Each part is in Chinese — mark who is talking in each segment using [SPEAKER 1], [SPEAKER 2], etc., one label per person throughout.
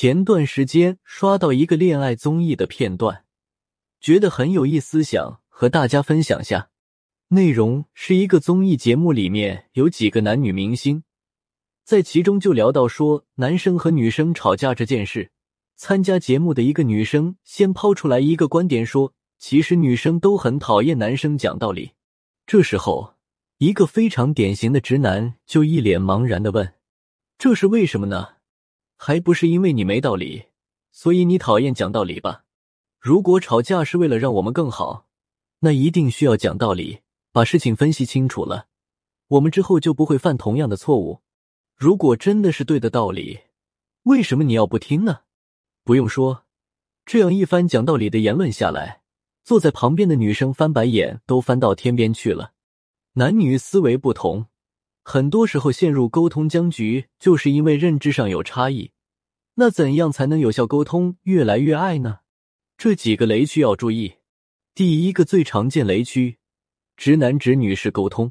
[SPEAKER 1] 前段时间刷到一个恋爱综艺的片段，觉得很有意思，想和大家分享下。内容是一个综艺节目，里面有几个男女明星，在其中就聊到说男生和女生吵架这件事。参加节目的一个女生先抛出来一个观点，说其实女生都很讨厌男生讲道理。这时候，一个非常典型的直男就一脸茫然的问：“这是为什么呢？”还不是因为你没道理，所以你讨厌讲道理吧？如果吵架是为了让我们更好，那一定需要讲道理，把事情分析清楚了，我们之后就不会犯同样的错误。如果真的是对的道理，为什么你要不听呢？不用说，这样一番讲道理的言论下来，坐在旁边的女生翻白眼都翻到天边去了。男女思维不同。很多时候陷入沟通僵局，就是因为认知上有差异。那怎样才能有效沟通，越来越爱呢？这几个雷区要注意。第一个最常见雷区，直男直女式沟通，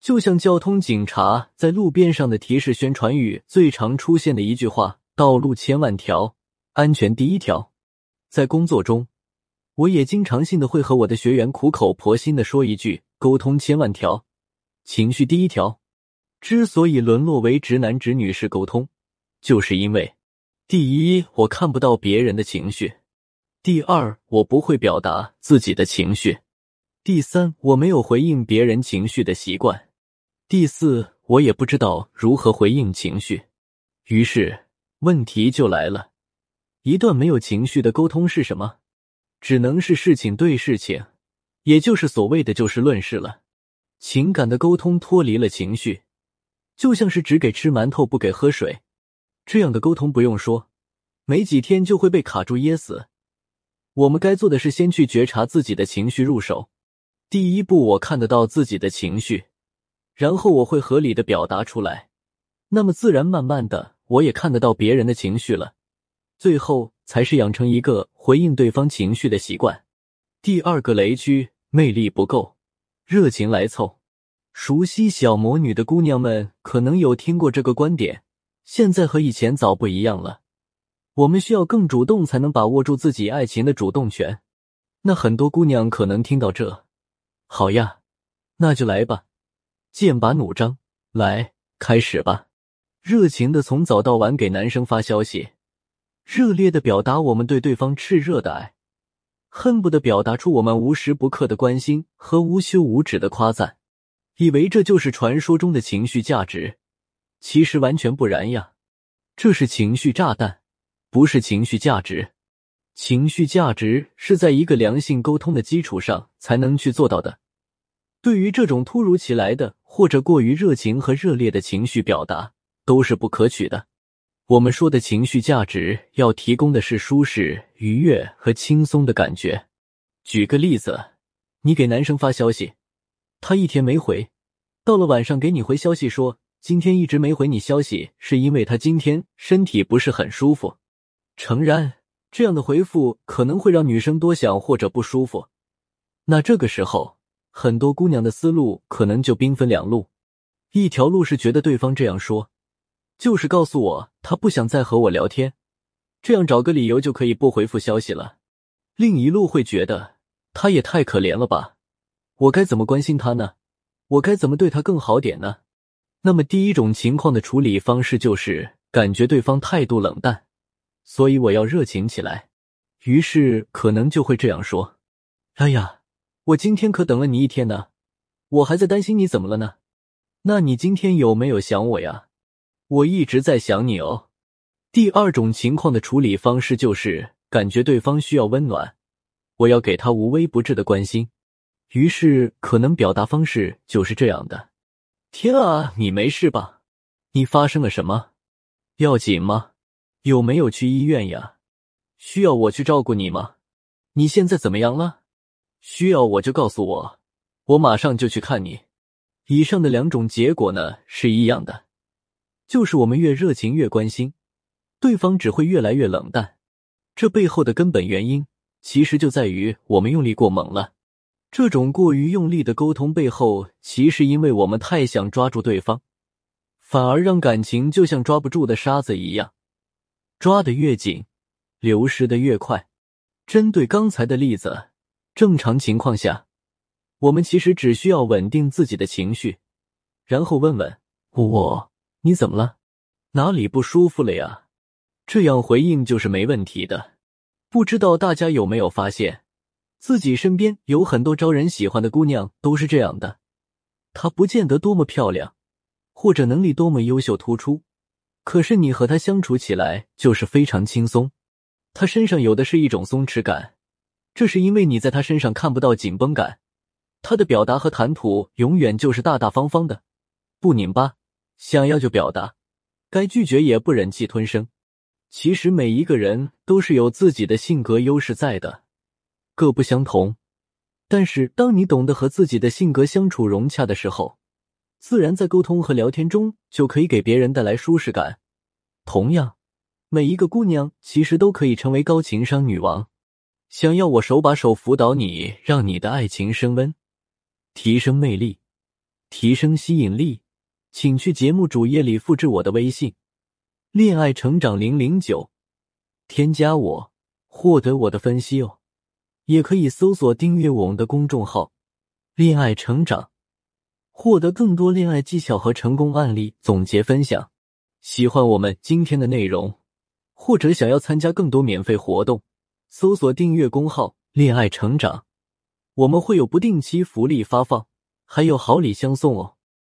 [SPEAKER 1] 就像交通警察在路边上的提示宣传语最常出现的一句话：“道路千万条，安全第一条。”在工作中，我也经常性的会和我的学员苦口婆心的说一句：“沟通千万条，情绪第一条。”之所以沦落为直男直女式沟通，就是因为：第一，我看不到别人的情绪；第二，我不会表达自己的情绪；第三，我没有回应别人情绪的习惯；第四，我也不知道如何回应情绪。于是，问题就来了：一段没有情绪的沟通是什么？只能是事情对事情，也就是所谓的就事论事了。情感的沟通脱离了情绪。就像是只给吃馒头不给喝水，这样的沟通不用说，没几天就会被卡住噎死。我们该做的是先去觉察自己的情绪入手。第一步，我看得到自己的情绪，然后我会合理的表达出来，那么自然慢慢的我也看得到别人的情绪了。最后才是养成一个回应对方情绪的习惯。第二个雷区，魅力不够，热情来凑。熟悉小魔女的姑娘们可能有听过这个观点，现在和以前早不一样了。我们需要更主动，才能把握住自己爱情的主动权。那很多姑娘可能听到这，好呀，那就来吧，剑拔弩张，来开始吧，热情的从早到晚给男生发消息，热烈的表达我们对对方炽热的爱，恨不得表达出我们无时不刻的关心和无休无止的夸赞。以为这就是传说中的情绪价值，其实完全不然呀！这是情绪炸弹，不是情绪价值。情绪价值是在一个良性沟通的基础上才能去做到的。对于这种突如其来的或者过于热情和热烈的情绪表达，都是不可取的。我们说的情绪价值，要提供的是舒适、愉悦和轻松的感觉。举个例子，你给男生发消息。他一天没回，到了晚上给你回消息说今天一直没回你消息，是因为他今天身体不是很舒服。诚然，这样的回复可能会让女生多想或者不舒服。那这个时候，很多姑娘的思路可能就兵分两路：一条路是觉得对方这样说，就是告诉我他不想再和我聊天，这样找个理由就可以不回复消息了；另一路会觉得他也太可怜了吧。我该怎么关心他呢？我该怎么对他更好点呢？那么第一种情况的处理方式就是感觉对方态度冷淡，所以我要热情起来。于是可能就会这样说：“哎呀，我今天可等了你一天呢，我还在担心你怎么了呢？那你今天有没有想我呀？我一直在想你哦。”第二种情况的处理方式就是感觉对方需要温暖，我要给他无微不至的关心。于是，可能表达方式就是这样的：“天啊，你没事吧？你发生了什么？要紧吗？有没有去医院呀？需要我去照顾你吗？你现在怎么样了？需要我就告诉我，我马上就去看你。”以上的两种结果呢是一样的，就是我们越热情越关心，对方只会越来越冷淡。这背后的根本原因，其实就在于我们用力过猛了。这种过于用力的沟通背后，其实因为我们太想抓住对方，反而让感情就像抓不住的沙子一样，抓得越紧，流失的越快。针对刚才的例子，正常情况下，我们其实只需要稳定自己的情绪，然后问问我：“你怎么了？哪里不舒服了呀？”这样回应就是没问题的。不知道大家有没有发现，自己身边有很多招人喜欢的姑娘都是这样的。她不见得多么漂亮，或者能力多么优秀突出，可是你和她相处起来就是非常轻松。她身上有的是一种松弛感，这是因为你在她身上看不到紧绷感。她的表达和谈吐永远就是大大方方的，不拧巴，想要就表达，该拒绝也不忍气吞声。其实每一个人都是有自己的性格优势在的，各不相同。但是当你懂得和自己的性格相处融洽的时候，自然在沟通和聊天中就可以给别人带来舒适感。同样，每一个姑娘其实都可以成为高情商女王。想要我手把手辅导你，让你的爱情升温，提升魅力，提升吸引力，请去节目主页里复制我的微信。恋爱成长零零九，添加我获得我的分析哦，也可以搜索订阅我们的公众号“恋爱成长”，获得更多恋爱技巧和成功案例总结分享。喜欢我们今天的内容，或者想要参加更多免费活动，搜索订阅公号“恋爱成长”，我们会有不定期福利发放，还有好礼相送哦。